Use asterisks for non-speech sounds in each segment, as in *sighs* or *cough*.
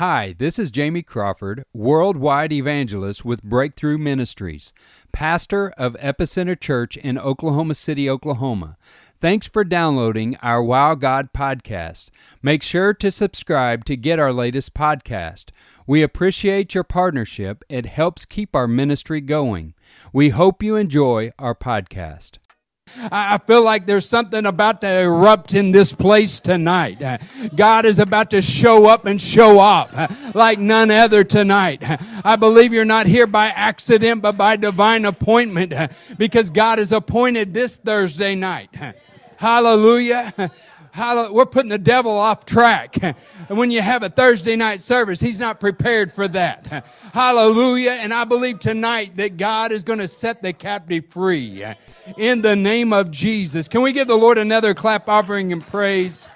Hi, this is Jamie Crawford, worldwide evangelist with Breakthrough Ministries, pastor of Epicenter Church in Oklahoma City, Oklahoma. Thanks for downloading our Wow God podcast. Make sure to subscribe to get our latest podcast. We appreciate your partnership, it helps keep our ministry going. We hope you enjoy our podcast. I feel like there's something about to erupt in this place tonight. God is about to show up and show off like none other tonight. I believe you're not here by accident, but by divine appointment because God has appointed this Thursday night. Hallelujah. We're putting the devil off track. And when you have a Thursday night service, he's not prepared for that. Hallelujah. And I believe tonight that God is going to set the captive free in the name of Jesus. Can we give the Lord another clap offering and praise?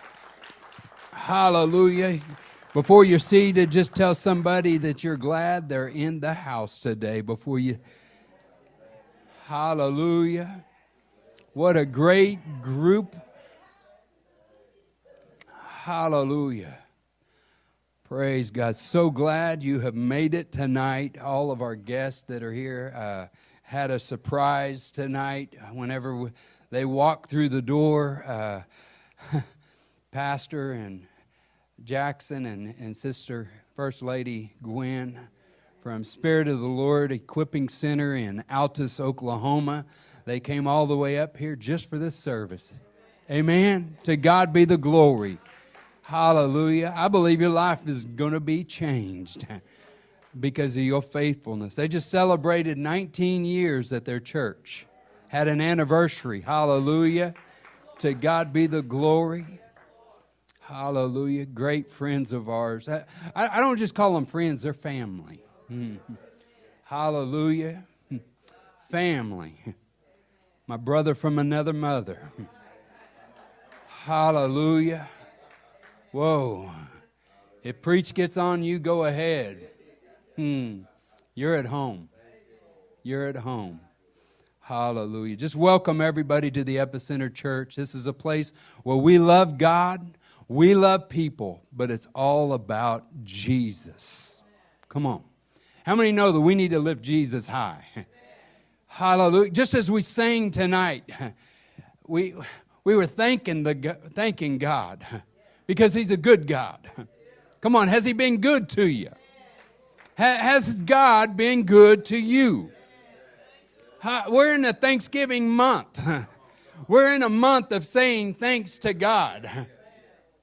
Hallelujah. Before you're seated, just tell somebody that you're glad they're in the house today before you. Hallelujah. What a great group Hallelujah. Praise God. So glad you have made it tonight. All of our guests that are here uh, had a surprise tonight. Whenever they walked through the door, uh, *laughs* Pastor and Jackson and, and Sister First Lady Gwen from Spirit of the Lord Equipping Center in Altus, Oklahoma, they came all the way up here just for this service. Amen. To God be the glory. Hallelujah. I believe your life is going to be changed *laughs* because of your faithfulness. They just celebrated 19 years at their church, had an anniversary. Hallelujah. To God be the glory. Hallelujah. Great friends of ours. I, I don't just call them friends, they're family. Mm-hmm. Hallelujah. Family. My brother from another mother. Hallelujah. Whoa. If preach gets on you, go ahead. Hmm. You're at home. You're at home. Hallelujah. Just welcome everybody to the Epicenter Church. This is a place where we love God, we love people, but it's all about Jesus. Come on. How many know that we need to lift Jesus high? *laughs* Hallelujah. Just as we sang tonight, *laughs* we, we were thanking, the, thanking God *laughs* because He's a good God. Come on, has He been good to you? Has God been good to you? We're in the Thanksgiving month. *laughs* We're in a month of saying thanks to God.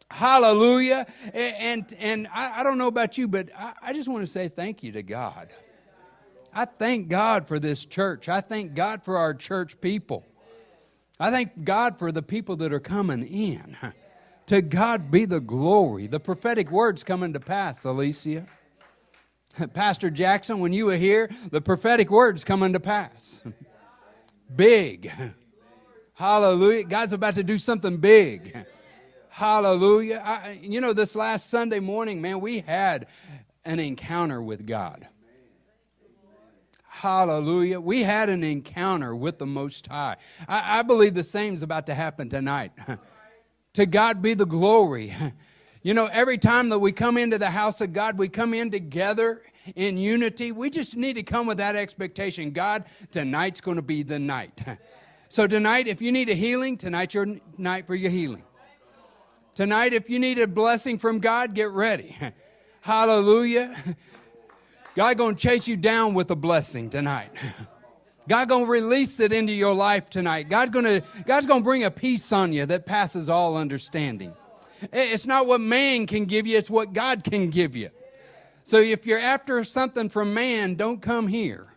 Hallelujah. And, and I, don't know about you, but I just want to say thank you to God. I thank God for this church. I thank God for our church people. I thank God for the people that are coming in. *laughs* To God be the glory. The prophetic words coming to pass, Alicia. *laughs* Pastor Jackson, when you were here, the prophetic words coming to pass. *laughs* Big. *laughs* Hallelujah. God's about to do something big. Hallelujah. I, you know, this last Sunday morning, man, we had an encounter with God. Hallelujah. We had an encounter with the Most High. I, I believe the same is about to happen tonight. To God be the glory. *laughs* You know, every time that we come into the house of God, we come in together in unity. We just need to come with that expectation. God, tonight's going to be the night. *laughs* So tonight, if you need a healing, tonight's your night for your healing. Tonight, if you need a blessing from God, get ready. *laughs* Hallelujah. God going to chase you down with a blessing tonight. God gonna release it into your life tonight. God gonna, God's gonna bring a peace on you that passes all understanding. It's not what man can give you, it's what God can give you. So if you're after something from man, don't come here.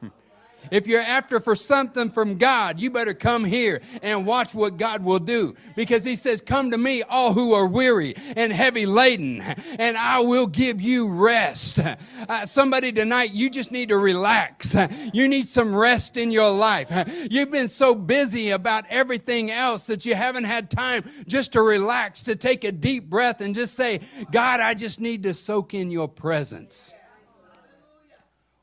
If you're after for something from God, you better come here and watch what God will do. Because He says, Come to me, all who are weary and heavy laden, and I will give you rest. Uh, somebody tonight, you just need to relax. You need some rest in your life. You've been so busy about everything else that you haven't had time just to relax, to take a deep breath and just say, God, I just need to soak in your presence.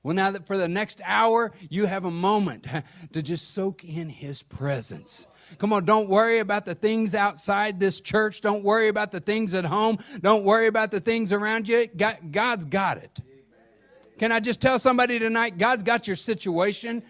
Well, now that for the next hour, you have a moment *laughs* to just soak in His presence. Come on, don't worry about the things outside this church. Don't worry about the things at home. Don't worry about the things around you. God's got it. Can I just tell somebody tonight, God's got your situation?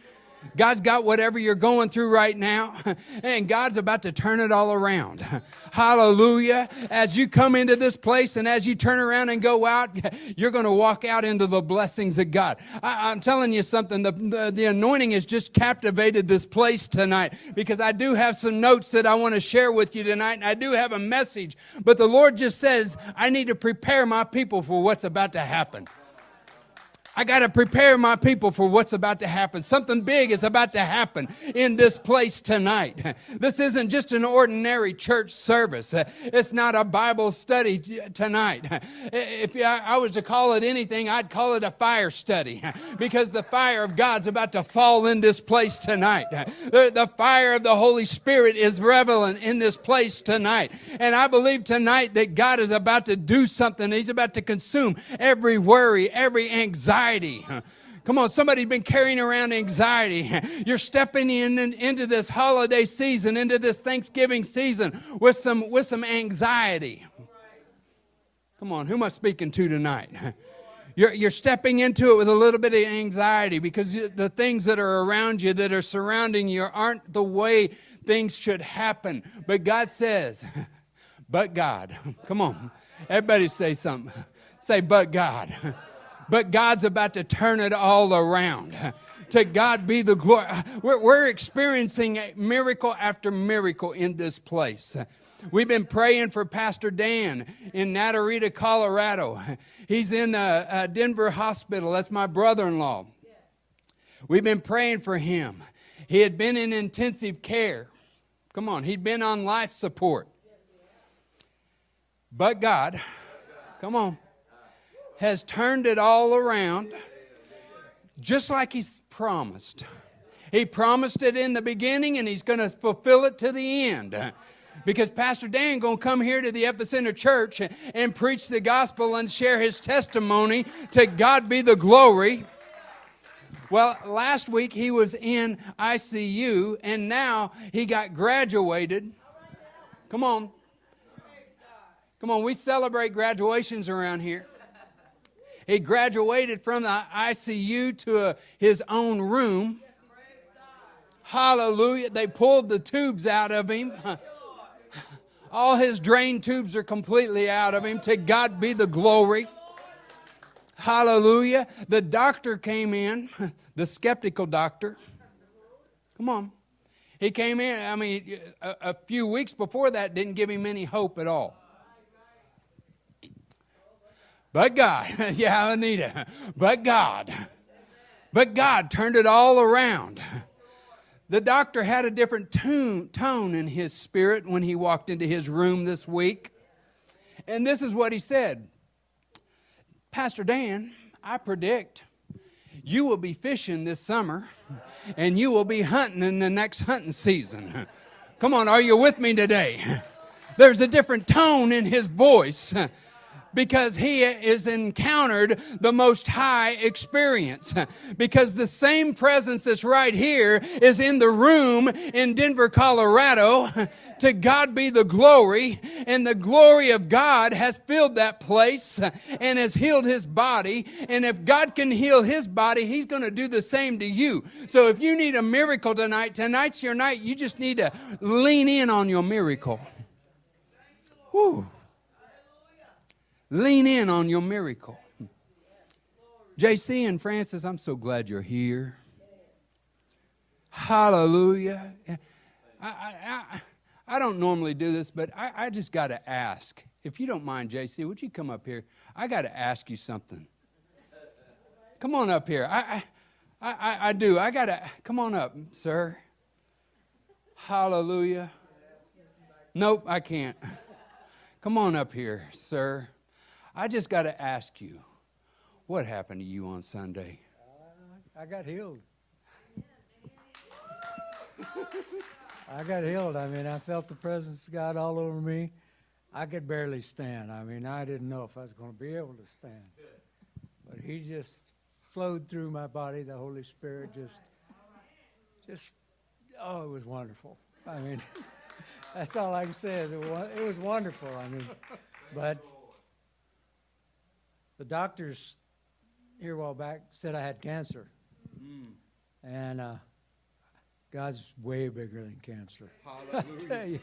God's got whatever you're going through right now, *laughs* and God's about to turn it all around. *laughs* Hallelujah. As you come into this place and as you turn around and go out, *laughs* you're going to walk out into the blessings of God. I, am telling you something, the, the, the anointing has just captivated this place tonight because I do have some notes that I want to share with you tonight, and I do have a message. But the Lord just says, I need to prepare my people for what's about to happen. I got to prepare my people for what's about to happen. Something big is about to happen in this place tonight. This isn't just an ordinary church service. It's not a Bible study tonight. If I was to call it anything, I'd call it a fire study because the fire of God's about to fall in this place tonight. The fire of the Holy Spirit is relevant in this place tonight. And I believe tonight that God is about to do something. He's about to consume every worry, every anxiety anxiety. Come on, somebody's been carrying around anxiety. *laughs* You're stepping in, in, into this holiday season, into this Thanksgiving season with some with some anxiety. Come on, who am I speaking to tonight? *laughs* You're, you're stepping into it with a little bit of anxiety because the things that are around you, that are surrounding you, aren't the way things should happen. But God says, *laughs* but God. Come on. Everybody say something. Say, but God. But God's about to turn it all around. To God be the glory. We're, we're experiencing miracle after miracle in this place. We've been praying for Pastor Dan in Naturita, Colorado. He's in uh, uh, Denver Hospital. That's my brother in law. We've been praying for him. He had been in intensive care. Come on, he'd been on life support. But God, come on, has turned it all around just like He's promised. He promised it in the beginning and He's going to fulfill it to the end. Because Pastor Dan going to come here to the Epicenter Church and preach the gospel and share his testimony. To God be the glory. Well, last week he was in ICU and now he got graduated. Come on. Come on, we celebrate graduations around here. He graduated from the ICU to a, his own room. Hallelujah. They pulled the tubes out of him. *laughs* All his drain tubes are completely out of him. To God be the glory. Hallelujah. The doctor came in, *laughs* the skeptical doctor. Come on. He came in, I mean, a, a few weeks before that didn't give him any hope at all. But God, *laughs* yeah, Anita, but God, but God turned it all around. The doctor had a different tune, tone in his spirit when he walked into his room this week. And this is what he said Pastor Dan, I predict you will be fishing this summer and you will be hunting in the next hunting season. Come on, are you with me today? There's a different tone in his voice because he has encountered the most high experience. *laughs* Because the same presence that's right here is in the room in Denver, Colorado. *laughs* To God be the glory. And the glory of God has filled that place *laughs* and has healed his body. And if God can heal his body, he's going to do the same to you. So if you need a miracle tonight, tonight's your night. You just need to lean in on your miracle. Whew. Lean in on your miracle. JC and Francis, I'm so glad you're here. Hallelujah. I, I, I, don't normally do this, but I, I just got to ask. If you don't mind, JC, would you come up here? I got to ask you something. Come on up here. I, I, I, I do. I got to. Come on up, sir. Hallelujah. Nope, I can't. Come on up here, sir. I just got to ask you, what happened to you on Sunday? Uh, I got healed. *laughs* I got healed. I mean, I felt the presence of God all over me. I could barely stand. I mean, I didn't know if I was going to be able to stand. But He just flowed through my body. The Holy Spirit just, just, oh, it was wonderful. I mean, *laughs* that's all I can say. Is it, was, it was wonderful. I mean, but the doctors here a while back said I had cancer, and uh, God's way bigger than cancer. *laughs* I tell you,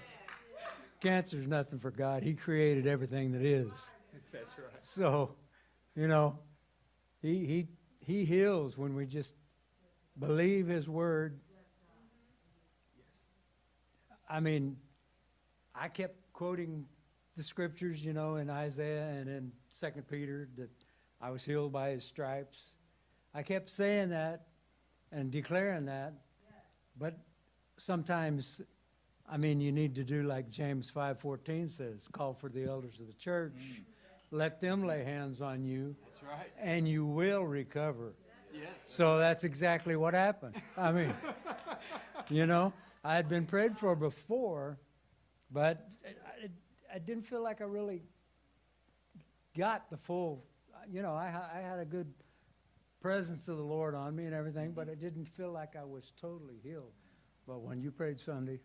cancer's nothing for God. He created everything that is. *laughs* That's right. So, you know, he he he heals when we just believe his word. I mean, I kept quoting the scriptures, you know, in Isaiah and in Second Peter that I was healed by his stripes. I kept saying that and declaring that, but sometimes I mean, you need to do like James 5:14 says, call for the elders of the church. Mm. Let them lay hands on you. That's right. And you will recover. Yes. So that's exactly what happened. I mean, *laughs* you know, I had been prayed for before, but I, didn't feel like I really got the full, you know, I, I had a good presence of the Lord on me and everything, but mm-hmm. I didn't feel like I was totally healed. But when you prayed Sunday,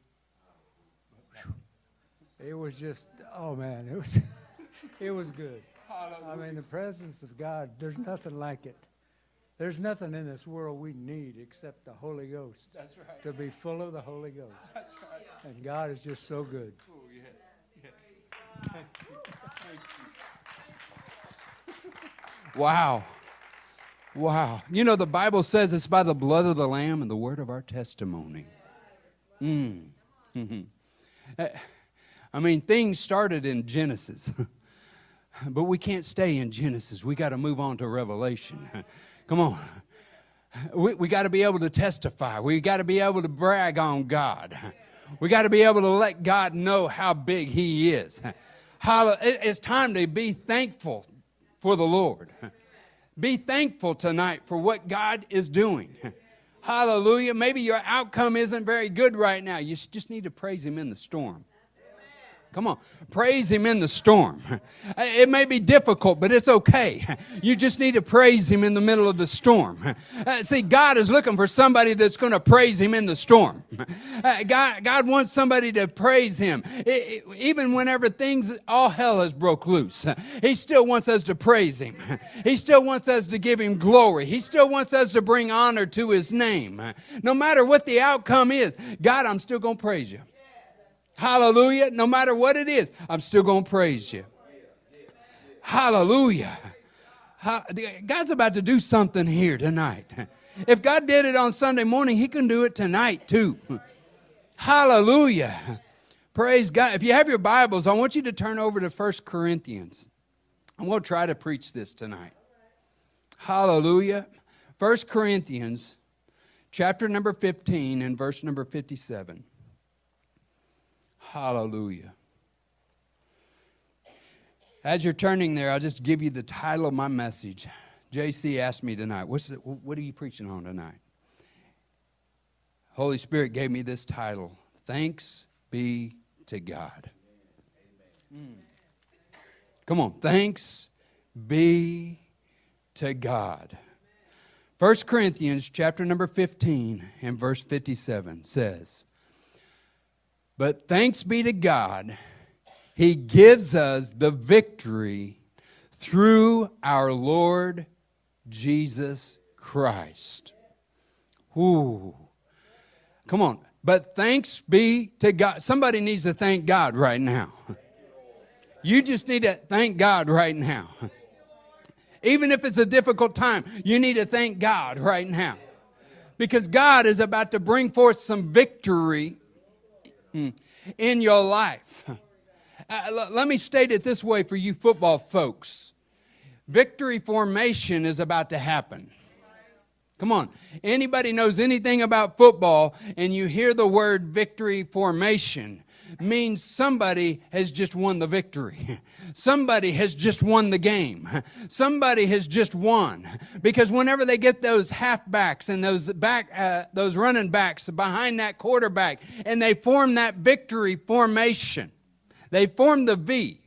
*laughs* it was just, oh man, it was, *laughs* it was good. I mean, the presence of God, there's nothing like it. There's nothing in this world we need except the Holy Ghost. That's right. To be full of the Holy Ghost. That's right. And God is just so good. Oh, yes. Yes. Thank you. Thank you. Wow. Wow. You know, the Bible says it's by the blood of the Lamb and the word of our testimony. Mm. Mm-hmm. *laughs* I mean, things started in Genesis, *laughs* but we can't stay in Genesis. We got to move on to Revelation. *laughs* Come on. We, we got to be able to testify. We got to be able to brag on God. We got to be able to let God know how big He is. It's time to be thankful for the Lord. Be thankful tonight for what God is doing. Hallelujah. Maybe your outcome isn't very good right now. You just need to praise Him in the storm. Come on. Praise Him in the storm. It may be difficult, but it's okay. You just need to praise Him in the middle of the storm. See, God is looking for somebody that's going to praise Him in the storm. God, God wants somebody to praise Him. even whenever things, all hell has broke loose, He still wants us to praise Him. He still wants us to give Him glory. He still wants us to bring honor to His name. No matter what the outcome is, God, I'm still going to praise you. Hallelujah. No matter what it is, I'm still going to praise you. Hallelujah. God's about to do something here tonight. If God did it on Sunday morning, He can do it tonight too. Hallelujah. Praise God. If you have your Bibles, I want you to turn over to First Corinthians. I'm going to try to preach this tonight. Hallelujah. First Corinthians, chapter number 15, and verse number 57. Hallelujah. As you're turning there, I'll just give you the title of my message. JC asked me tonight, What's the, What are you preaching on tonight? Holy Spirit gave me this title Thanks be to God. Mm. Come on, thanks be to God. 1 Corinthians chapter number 15 and verse 57 says, but thanks be to God, He gives us the victory through our Lord Jesus Christ. Ooh. Come on. But thanks be to God. Somebody needs to thank God right now. You just need to thank God right now. Even if it's a difficult time, you need to thank God right now. Because God is about to bring forth some victory. In your life. Uh, let me state it this way for you football folks victory formation is about to happen. Come on. Anybody knows anything about football and you hear the word victory formation, means somebody has just won the victory. Somebody has just won the game. Somebody has just won. Because whenever they get those halfbacks and those back, uh, those running backs behind that quarterback, and they form that victory formation, they form the V.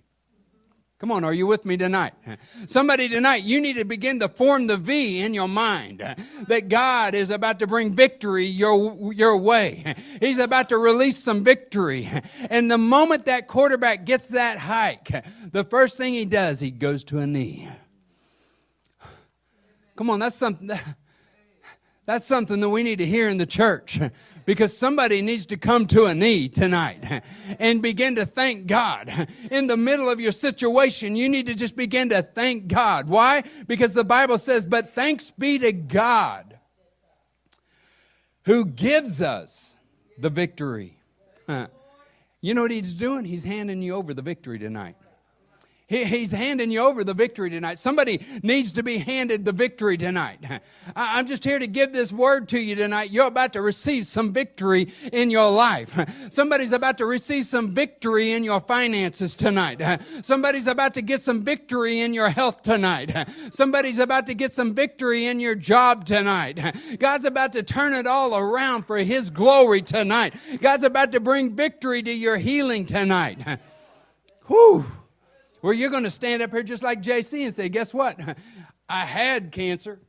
Come on, are you with me tonight? Somebody tonight, you need to begin to form the V in your mind that God is about to bring victory your, your way. He's about to release some victory. And the moment that quarterback gets that hike, the first thing he does, he goes to a knee. Come on, that's something. That's something that we need to hear in the church *laughs* because somebody needs to come to a knee tonight *laughs* and begin to thank God. *laughs* In the middle of your situation, you need to just begin to thank God. Why? Because the Bible says, but thanks be to God who gives us the victory. You know what he's doing? He's handing you over the victory tonight. He, he's handing you over the victory tonight. Somebody needs to be handed the victory tonight. *laughs* I, I'm just here to give this word to you tonight. You're about to receive some victory in your life. *laughs* Somebody's about to receive some victory in your finances tonight. *laughs* Somebody's about to get some victory in your health tonight. Somebody's about to get some victory in your job tonight. God's about to turn it all around for His glory tonight. God's about to bring victory to your healing tonight. Whew. Where you're going to stand up here just like JC and say, Guess what? *laughs* I had cancer.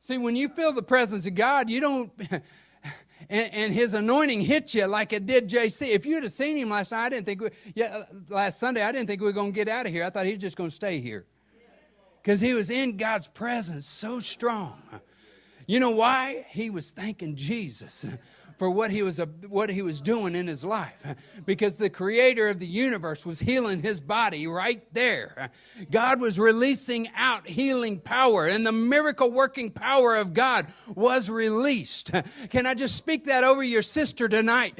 See, when you feel the presence of God, you don't. *laughs* and, and, his anointing hit you like it did JC. If you'd have seen him last night, I didn't think, we, yeah, last Sunday, I didn't think we were going to get out of here. I thought he was just going to stay here. Because he was in God's presence so strong. You know why? He was thanking Jesus for what he was uh, what he was doing in his life. Because the creator of the universe was healing his body right there. God was releasing out healing power and the miracle working power of god was released. Can i just speak that over your sister tonight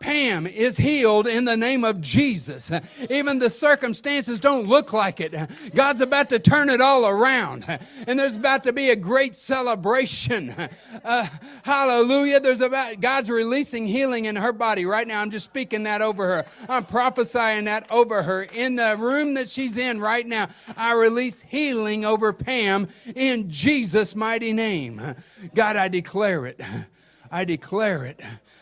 Pam is healed in the name of Jesus. Even the circumstances don't look like it. God's about to turn it all around. And there's about to be a great celebration. Uh, hallelujah. There's about, God's releasing healing in her body right now. I'm just speaking that over her. I'm prophesying that over her. In the room that she's in right now, I release healing over Pam in Jesus' mighty name. God, I declare it. I declare it.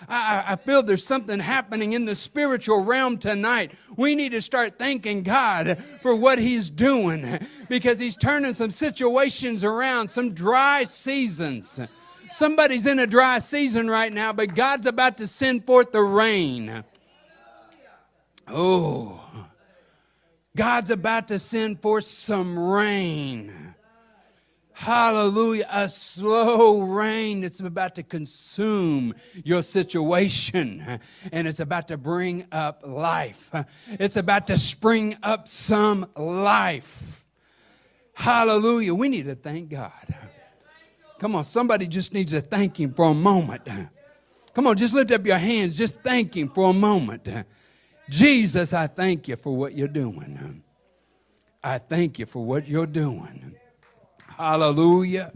I, I, feel there's something happening in the spiritual realm tonight. We need to start thanking God for what He's doing because He's turning some situations around, some dry seasons. Somebody's in a dry season right now, but God's about to send forth the rain. Oh, God's about to send forth some rain. Hallelujah. A slow rain that's about to consume your situation. And it's about to bring up life. It's about to spring up some life. Hallelujah. We need to thank God. Come on, somebody just needs to thank Him for a moment. Come on, just lift up your hands. Just thank Him for a moment. Jesus, I thank you for what you're doing. I thank you for what you're doing. Hallelujah.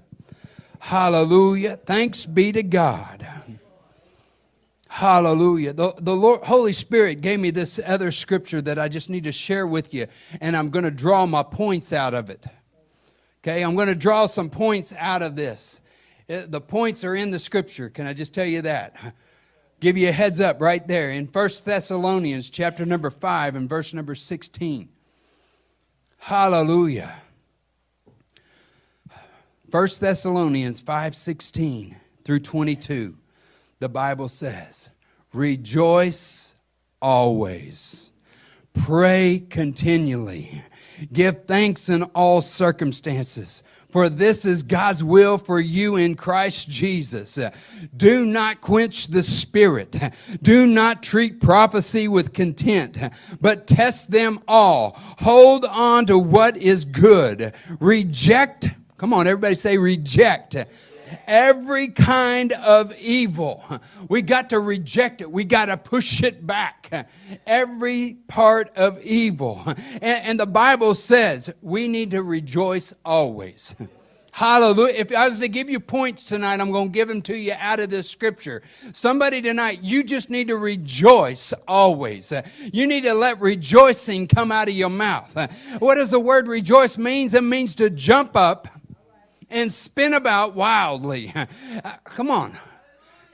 Hallelujah. Thanks be to God. Hallelujah. The, the Lord, Holy Spirit gave me this other scripture that I just need to share with you, and I'm going to draw my points out of it. Okay, I'm going to draw some points out of this. It, uh, the points are in the scripture. Can I just tell you that? Give you a heads up right there in First Thessalonians chapter number 5 and verse number 16. Hallelujah. 1 Thessalonians 5:16 through 22 the Bible says rejoice always pray continually give thanks in all circumstances for this is God's will for you in Christ Jesus. Do not quench the spirit. Do not treat prophecy with contempt, but test them all. Hold on to what is good. Reject Come on, everybody say reject. Every kind of evil. We got to reject it. We got to push it back. Every part of evil. And, and the Bible says we need to rejoice always. Hallelujah. If I was to give you points tonight, I'm going to give them to you out of this scripture. Somebody tonight, you just need to rejoice always. You need to let rejoicing come out of your mouth. What does the word rejoice means? It means to jump up and spin about wildly. *laughs* Uh, come on.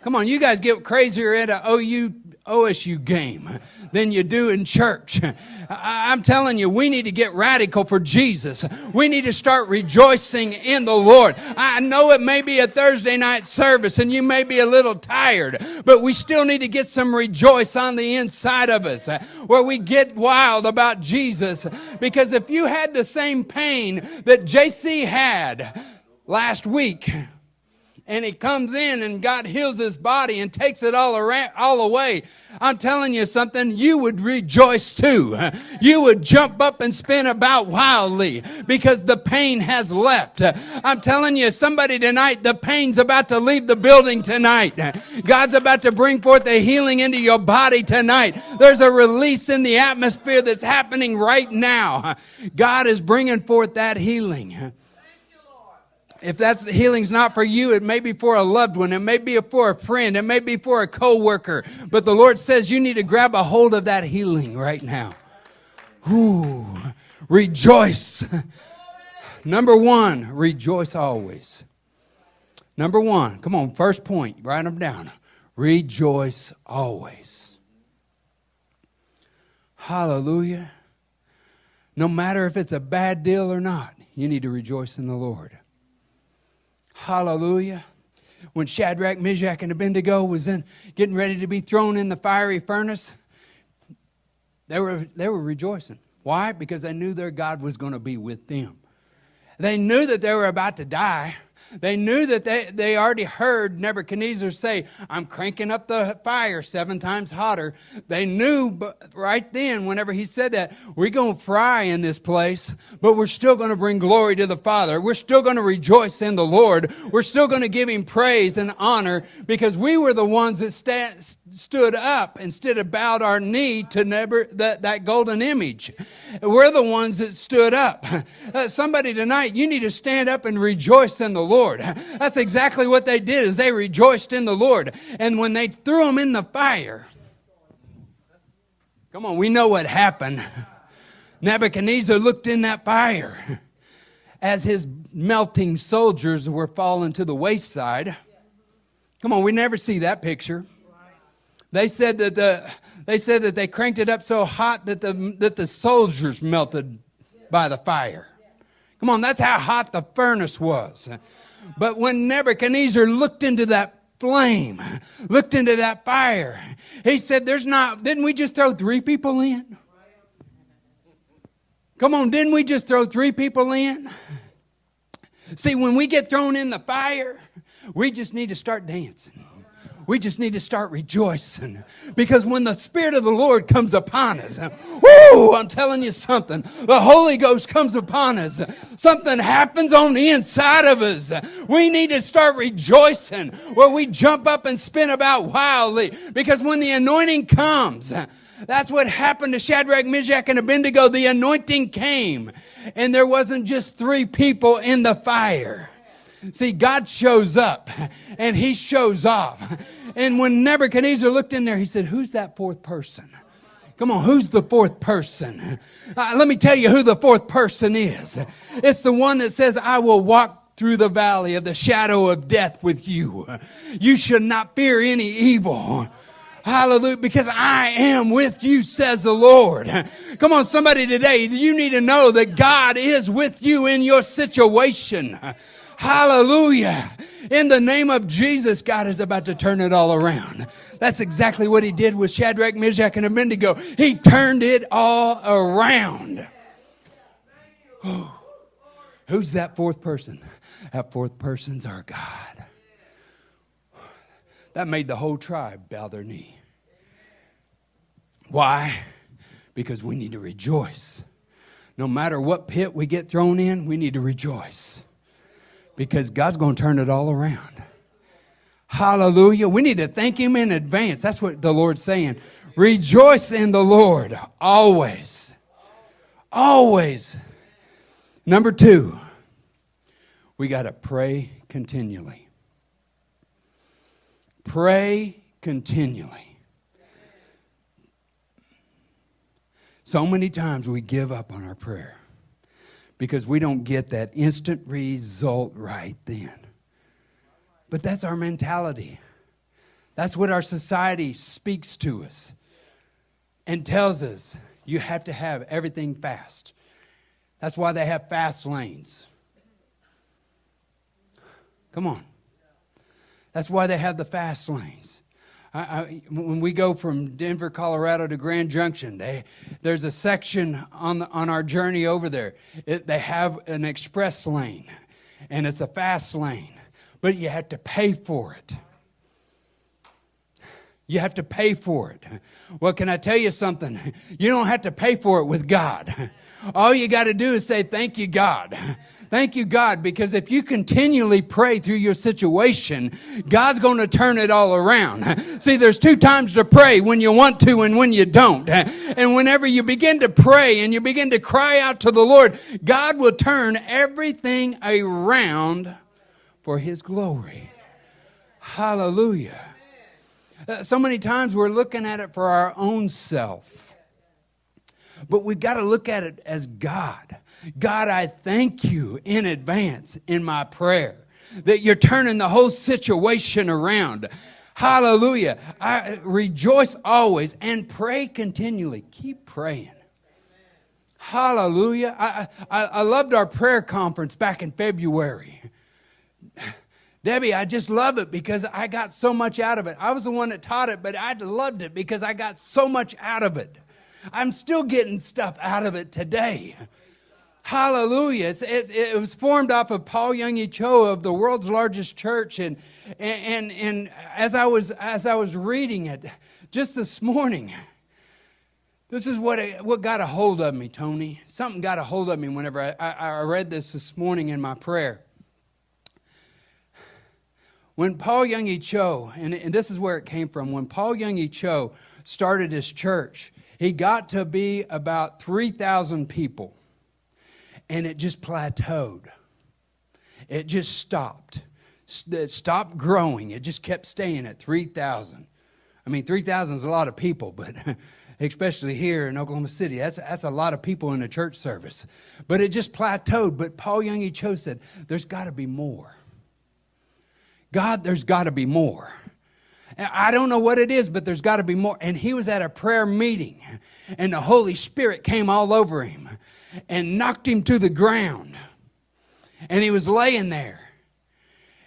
Come on, you guys get crazier at a OU OSU game than you do in church. *laughs* I, am telling you, we need to get radical for Jesus. We need to start rejoicing in the Lord. I know it may be a Thursday night service and you may be a little tired, but we still need to get some rejoice on the inside of us where we get wild about Jesus. Because if you had the same pain that JC had last week, and he comes in and God heals his body and takes it all around, all away. I'm telling you something, you would rejoice too. You would jump up and spin about wildly because the pain has left. I'm telling you, somebody tonight, the pain's about to leave the building tonight. God's about to bring forth a healing into your body tonight. There's a release in the atmosphere that's happening right now. God is bringing forth that healing. If that's healing's not for you, it may be for a loved one. It may be for a friend. It may be for a coworker. But the Lord says you need to grab a hold of that healing right now. Ooh, rejoice. Number one, rejoice always. Number one, come on, first point, write them down. Rejoice always. Hallelujah. No matter if it's a bad deal or not, you need to rejoice in the Lord. Hallelujah. When Shadrach, Meshach, and Abednego was in, getting ready to be thrown in the fiery furnace, they were, they were rejoicing. Why? Because they knew their God was going to be with them. They knew that they were about to die, they knew that they, they already heard Nebuchadnezzar say, I'm cranking up the fire seven times hotter. They knew but right then, whenever he said that, we're going to fry in this place, but we're still going to bring glory to the Father. We're still going to rejoice in the Lord. We're still going to give him praise and honor because we were the ones that sta- stood up instead of bowed our knee to never, that, that golden image. We're the ones that stood up. Uh, somebody tonight, you need to stand up and rejoice in the Lord. That's exactly what they did is they rejoiced in the Lord. And when they threw them in the fire, come on, we know what happened. Nebuchadnezzar looked in that fire as his melting soldiers were falling to the wayside. Come on, we never see that picture. They said that the they said that they cranked it up so hot that the that the soldiers melted by the fire. Come on, that's how hot the furnace was. But when Nebuchadnezzar looked into that flame, looked into that fire, he said, There's not, didn't we just throw three people in? Come on, didn't we just throw three people in? See, when we get thrown in the fire, we just need to start dancing we just need to start rejoicing. Because when the Spirit of the Lord comes upon us, whoo, I'm telling you something. The Holy Ghost comes upon us. Something happens on the inside of us. We need to start rejoicing where we jump up and spin about wildly. Because when the anointing comes, that's what happened to Shadrach, Meshach, and Abednego. The anointing came, and there wasn't just three people in the fire. See, God shows up and he shows off. And when Nebuchadnezzar looked in there, he said, Who's that fourth person? Come on, who's the fourth person? Uh, let me tell you who the fourth person is. It's the one that says, I will walk through the valley of the shadow of death with you. You should not fear any evil. Hallelujah. Because I am with you, says the Lord. Come on, somebody today, you need to know that God is with you in your situation. Hallelujah. In the name of Jesus, God is about to turn it all around. That's exactly what he did with Shadrach, Meshach, and Abednego. He turned it all around. Who's that fourth person? That fourth person's our God. That made the whole tribe bow their knee. Why? Because we need to rejoice. No matter what pit we get thrown in, we need to rejoice because God's going to turn it all around. Hallelujah. We need to thank Him in advance. That's what the Lord's saying. Rejoice in the Lord always. Always. Number two, we got to pray continually. Pray continually. So many times we give up on our prayer because we don't get that instant result right then. But that's our mentality. That's what our society speaks to us and tells us you have to have everything fast. That's why they have fast lanes. Come on. That's why they have the fast lanes. I, I, when we go from Denver, Colorado to Grand Junction, they, there's a section on, the, on our journey over there. It, they have an express lane, and it's a fast lane, but you have to pay for it. You have to pay for it. Well, can I tell you something? You don't have to pay for it with God. All you got to do is say, Thank you, God. *laughs* Thank you, God, because if you continually pray through your situation, God's going to turn it all around. *laughs* See, there's two times to pray when you want to and when you don't. *laughs* And whenever you begin to pray and you begin to cry out to the Lord, God will turn everything around for His glory. Hallelujah. Uh, so many times we're looking at it for our own self. But we've got to look at it as God. God, I thank you in advance in my prayer that you're turning the whole situation around. Hallelujah. I rejoice always and pray continually. Keep praying. Hallelujah. I, I, I loved our prayer conference back in February. Debbie, I just love it because I got so much out of it. I was the one that taught it, but I loved it because I got so much out of it. I'm still getting stuff out of it today. Hallelujah. It's, it was formed off of Paul Yonggi Cho of the world's largest church. And, and, and as, I was, as I was reading it just this morning, this is what, it, what got a hold of me, Tony. Something got a hold of me whenever I, I, I read this this morning in my prayer. When Paul Yonggi Cho, and, and this is where it came from, when Paul Yonggi Cho started his church, he got to be about 3,000 people and it just plateaued. It just stopped. It stopped growing. It just kept staying at 3,000. I mean, 3,000 is a lot of people, but *laughs* especially here in Oklahoma City, that's, that's a lot of people in a church service. But it just plateaued. But Paul Young Yonggi Cho said, there's got to be more. God, there's got to be more. I don't know what it is, but there's got to be more. And he was at a prayer meeting, and the Holy Spirit came all over him and knocked him to the ground. And he was laying there.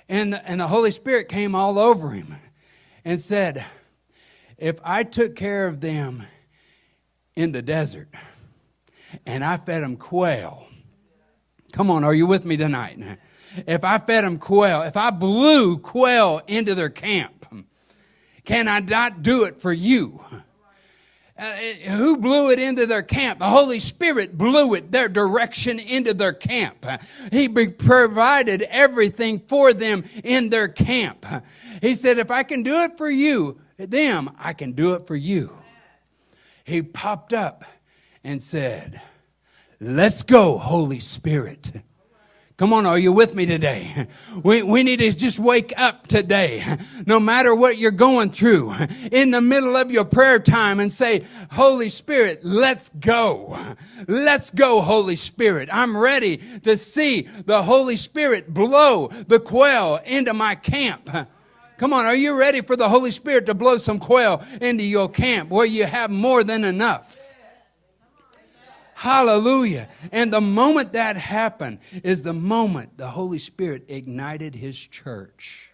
And the, and the Holy Spirit came all over him and said, If I took care of them in the desert and I fed them quail, come on, are you with me tonight? If I fed them quail, if I blew quail into their camp, can I not do it for you? Uh, who blew it into their camp? The Holy Spirit blew it their direction into their camp. He provided everything for them in their camp. He said, If I can do it for you, them, I can do it for you. He popped up and said, Let's go, Holy Spirit. Come on, are you with me today? *laughs* We, we need to just wake up today, *laughs* no matter what you're going through, *laughs* in the middle of your prayer time and say, Holy Spirit, let's go. Let's go, Holy Spirit. I'm ready to see the Holy Spirit blow the quail into my camp. Come on, are you ready for the Holy Spirit to blow some quail into your camp where you have more than enough? Hallelujah. And the moment that happened is the moment the Holy Spirit ignited his church.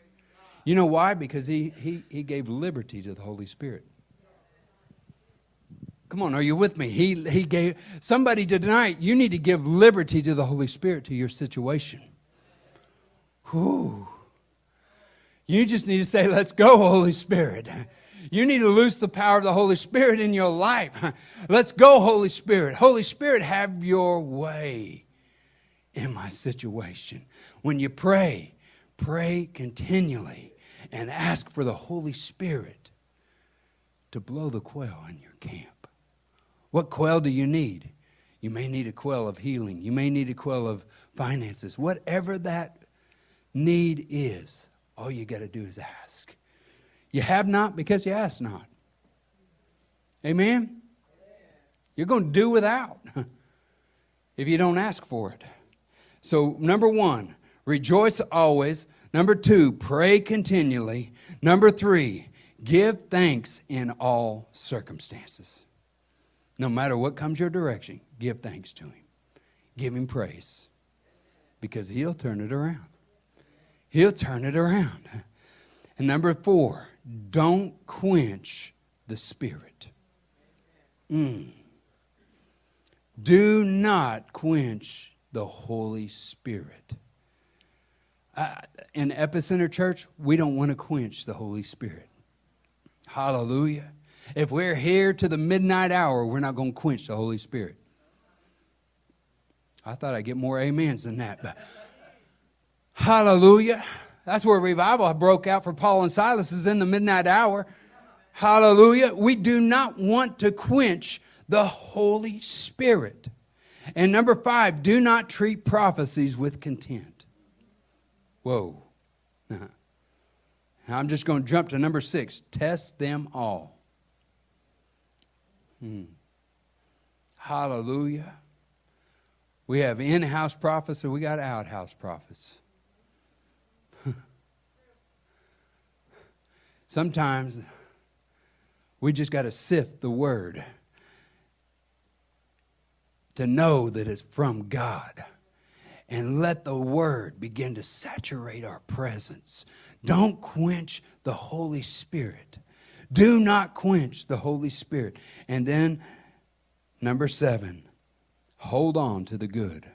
You know why? Because he, he, he gave liberty to the Holy Spirit. Come on, are you with me? He, he gave somebody tonight, you need to give liberty to the Holy Spirit to your situation. Whew. You just need to say, Let's go, Holy Spirit. You need to loose the power of the Holy Spirit in your life. *laughs* Let's go, Holy Spirit. Holy Spirit, have your way in my situation. When you pray, pray continually and ask for the Holy Spirit to blow the quail in your camp. What quail do you need? You may need a quail of healing. You may need a quail of finances. Whatever that need is, all you got to do is ask. You have not because you ask not. Amen? You're going to do without *laughs* if you don't ask for it. So, number one, rejoice always. Number two, pray continually. Number three, Give thanks in all circumstances. No matter what comes your direction, give thanks to Him. Give Him praise because He'll turn it around. He'll turn it around. And number four, don't quench the Spirit. Mm. Do not quench the Holy Spirit. Uh, in Epicenter Church, we don't want to quench the Holy Spirit. Hallelujah. If we're here to the midnight hour, we're not going to quench the Holy Spirit. I thought I'd get more amens than that. But hallelujah. That's where revival broke out for Paul and Silas is in the midnight hour. Hallelujah. We do not want to quench the Holy Spirit. And number five, do not treat prophecies with contempt. Whoa. *laughs* I'm just going to jump to number six test them all. Hmm. Hallelujah. We have in house prophets and we got out house prophets. Sometimes we just got to sift the word to know that it's from God. And let the word begin to saturate our presence. Don't quench the Holy Spirit. Do not quench the Holy Spirit. And then, number seven, hold on to the good.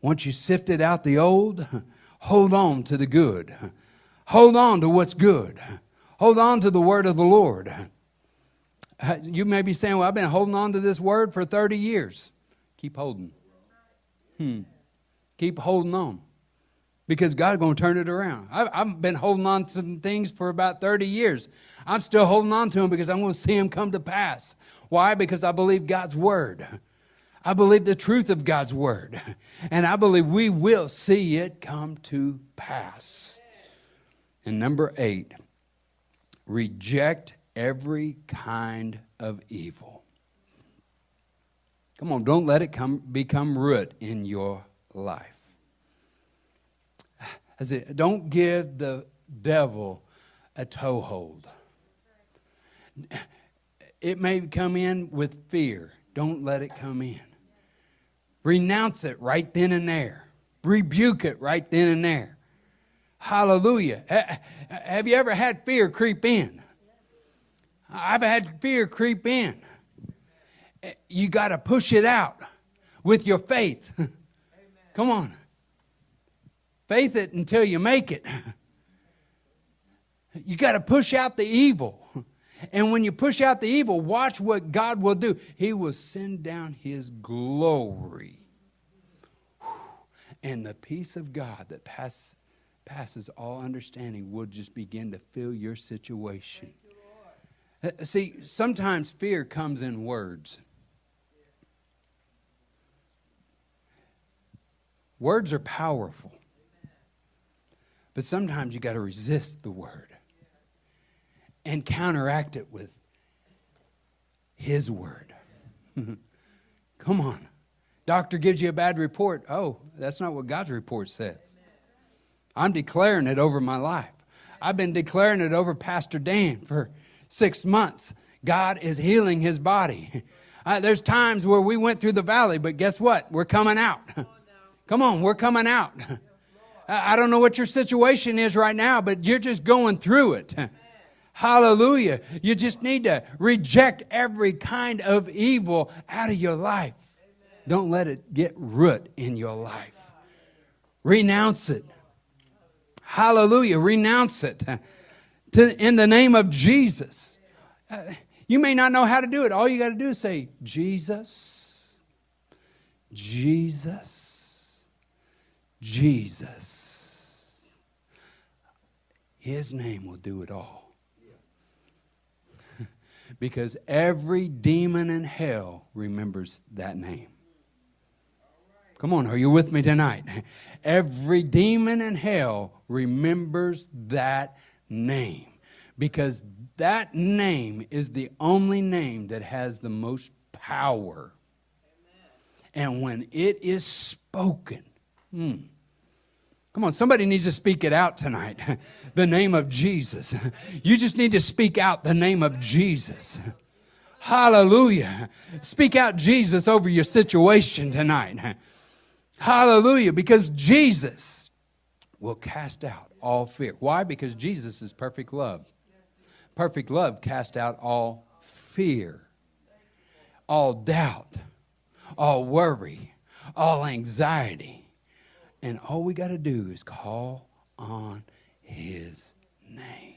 Once you sifted out the old, *laughs* hold on to the good. Hold on to what's good. Hold on to the word of the Lord. You may be saying, Well, I've been holding on to this word for 30 years. Keep holding. Hmm. Keep holding on. Because God's going to turn it around. I've, I've been holding on to some things for about 30 years. I'm still holding on to them because I'm going to see them come to pass. Why? Because I believe God's word. I believe the truth of God's word. And I believe we will see it come to pass. And number eight, reject every kind of evil. Come on, don't let it come, become root in your life. I say, don't give the devil a toehold. It may come in with fear. Don't let it come in. Renounce it right then and there. Rebuke it right then and there. Hallelujah. Have you ever had fear creep in? I've had fear creep in. You got to push it out with your faith. *laughs* Come on. Faith it until you make it. *laughs* You got to push out the evil. *laughs* And when you push out the evil, watch what God will do. He will send down His glory. *sighs* And the peace of God that pass, passes all understanding will just begin to fill your situation. Uh, see, sometimes fear comes in words. Words are powerful. But sometimes you got to resist the word and counteract it with his word. *laughs* Come on. Doctor gives you a bad report. Oh, that's not what God's report says. I'm declaring it over my life. I've been declaring it over Pastor Dan for six months. God is healing his body. *laughs* Uh, there's times where we went through the valley, but guess what? We're coming out. *laughs* Come on, we're coming out. *laughs* I don't know what your situation is right now, but you're just going through it. Hallelujah. You just need to reject every kind of evil out of your life. Don't let it get root in your life. Renounce it. Hallelujah. Renounce it to, in the name of Jesus. Uh, you may not know how to do it. All you got to do is say, Jesus, Jesus, Jesus. His name will do it all. *laughs* because every demon in hell remembers that name. Come on, are you with me tonight? Every demon in hell remembers that name because that name is the only name that has the most power. Amen. And when it is spoken, hmm, Come on, somebody needs to speak it out tonight. *laughs* The name of Jesus. *laughs* You just need to speak out the name of Jesus. Hallelujah. Speak out Jesus over your situation tonight. Hallelujah. Because Jesus will cast out all fear. Why? Because Jesus is perfect love. Perfect love cast out all fear, all doubt, all worry, all anxiety. And all we got to do is call on his name.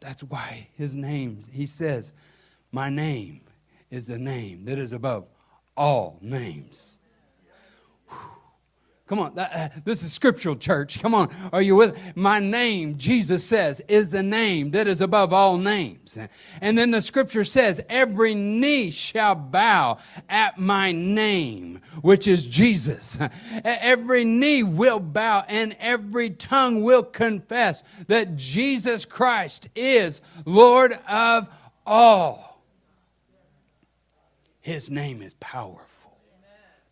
That's why his name, he says, My name is the name that is above all names. Come on, that, uh, this is scriptural, church. Come on, are you with? My name, Jesus says, is the name that is above all names. And then the scripture says, every knee shall bow at my name, which is Jesus. *laughs* Every knee will bow and every tongue will confess that Jesus Christ is Lord of all. His name is powerful.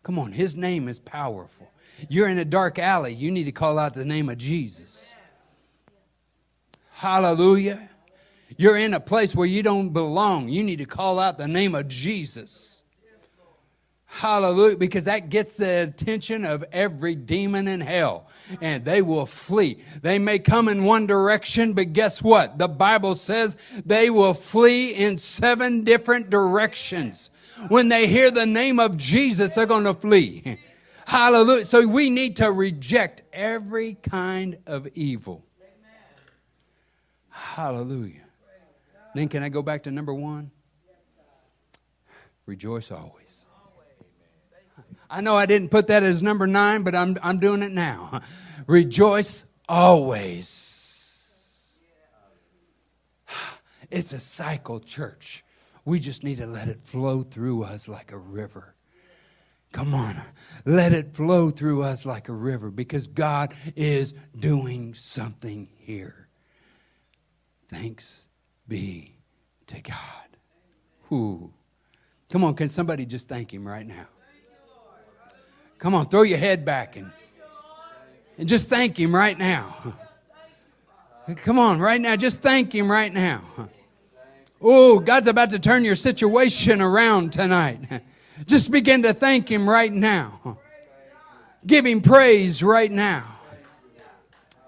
Come on, His name is powerful. You're in a dark alley. You need to call out the name of Jesus. Hallelujah. You're in a place where you don't belong. You need to call out the name of Jesus. Hallelujah. Because that gets the attention of every demon in hell and they will flee. They may come in one direction, but guess what? The Bible says they will flee in seven different directions. When they hear the name of Jesus, they're going to flee. *laughs* Hallelujah. So we need to reject every kind of evil. Hallelujah. Then can I go back to number one? Rejoice always. I know I didn't put that as number nine, but I'm, I'm doing it now. *laughs* Rejoice always. *sighs* It's a cycle, church. We just need to let it flow through us like a river. Come on, let it flow through us like a river because God is doing something here. Thanks be to God. Whew. Come on, can somebody just thank Him right now? Come on, throw your head back and, and just thank Him right now. Come on, right now, just thank Him right now. Oh, God's about to turn your situation around tonight. *laughs* Just begin to thank Him right now. Give Him praise right now.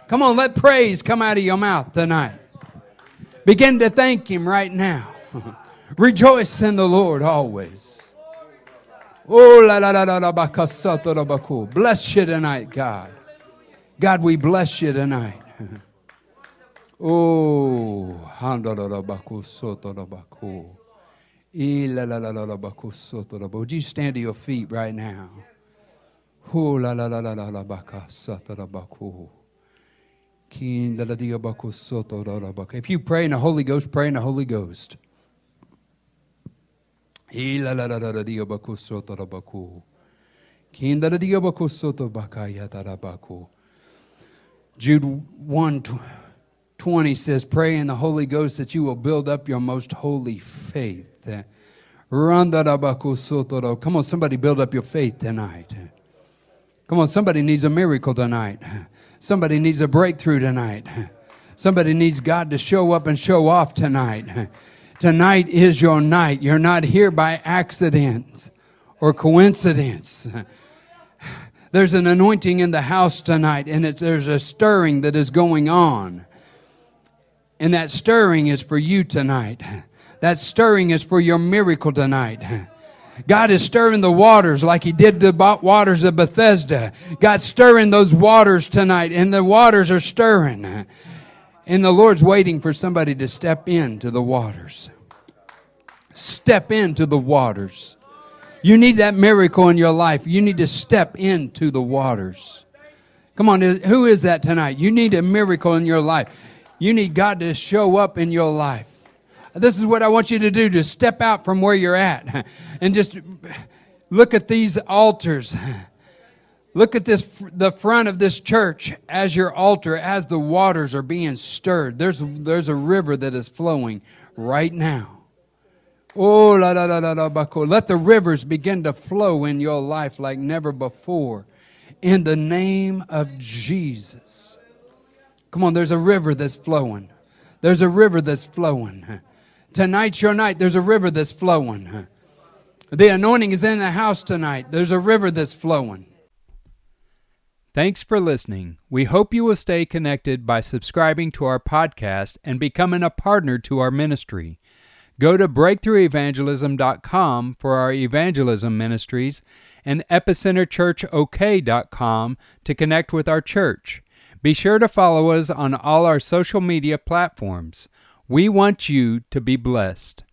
Come on, let praise come out of your mouth tonight. Begin to thank Him right now. *laughs* Rejoice in the Lord always. Oh, la la la la la Bless you tonight, God. God, we bless you tonight. *laughs* Oh, would you stand to your feet right now? Oh, la la la la la la baka satara baku. If you pray in the Holy Ghost, pray in the Holy Ghost. Jude 1 20 says, Pray in the Holy Ghost that you will build up your most holy faith. Come on, somebody build up your faith tonight. Come on, somebody needs a miracle tonight. Somebody needs a breakthrough tonight. Somebody needs God to show up and show off tonight. Tonight is your night. You're not here by accident or coincidence. There's an anointing in the house tonight, and there's a stirring that is going on. And that stirring is for you tonight. That stirring is for your miracle tonight. God is stirring the waters like He did the waters of Bethesda. God's stirring those waters tonight, and the waters are stirring. And the Lord's waiting for somebody to step into the waters. Step into the waters. You need that miracle in your life. You need to step into the waters. Come on, who is that tonight? You need a miracle in your life. You need God to show up in your life. This is what I want you to do to step out from where you're at *laughs* and just look at these altars. Look at this the front of this church as your altar as the waters are being stirred. There's there's a river that is flowing right now. Oh la la la la la Let the rivers begin to flow in your life like never before in the name of Jesus. Come on, there's a river that's flowing. There's a river that's flowing. Tonight's your night. There's a river that's flowing. The anointing is in the house tonight. There's a river that's flowing. Thanks for listening. We hope you will stay connected by subscribing to our podcast and becoming a partner to our ministry. Go to breakthroughevangelism.com for our evangelism ministries and epicenterchurchok.com to connect with our church. Be sure to follow us on all our social media platforms. We want you to be blessed.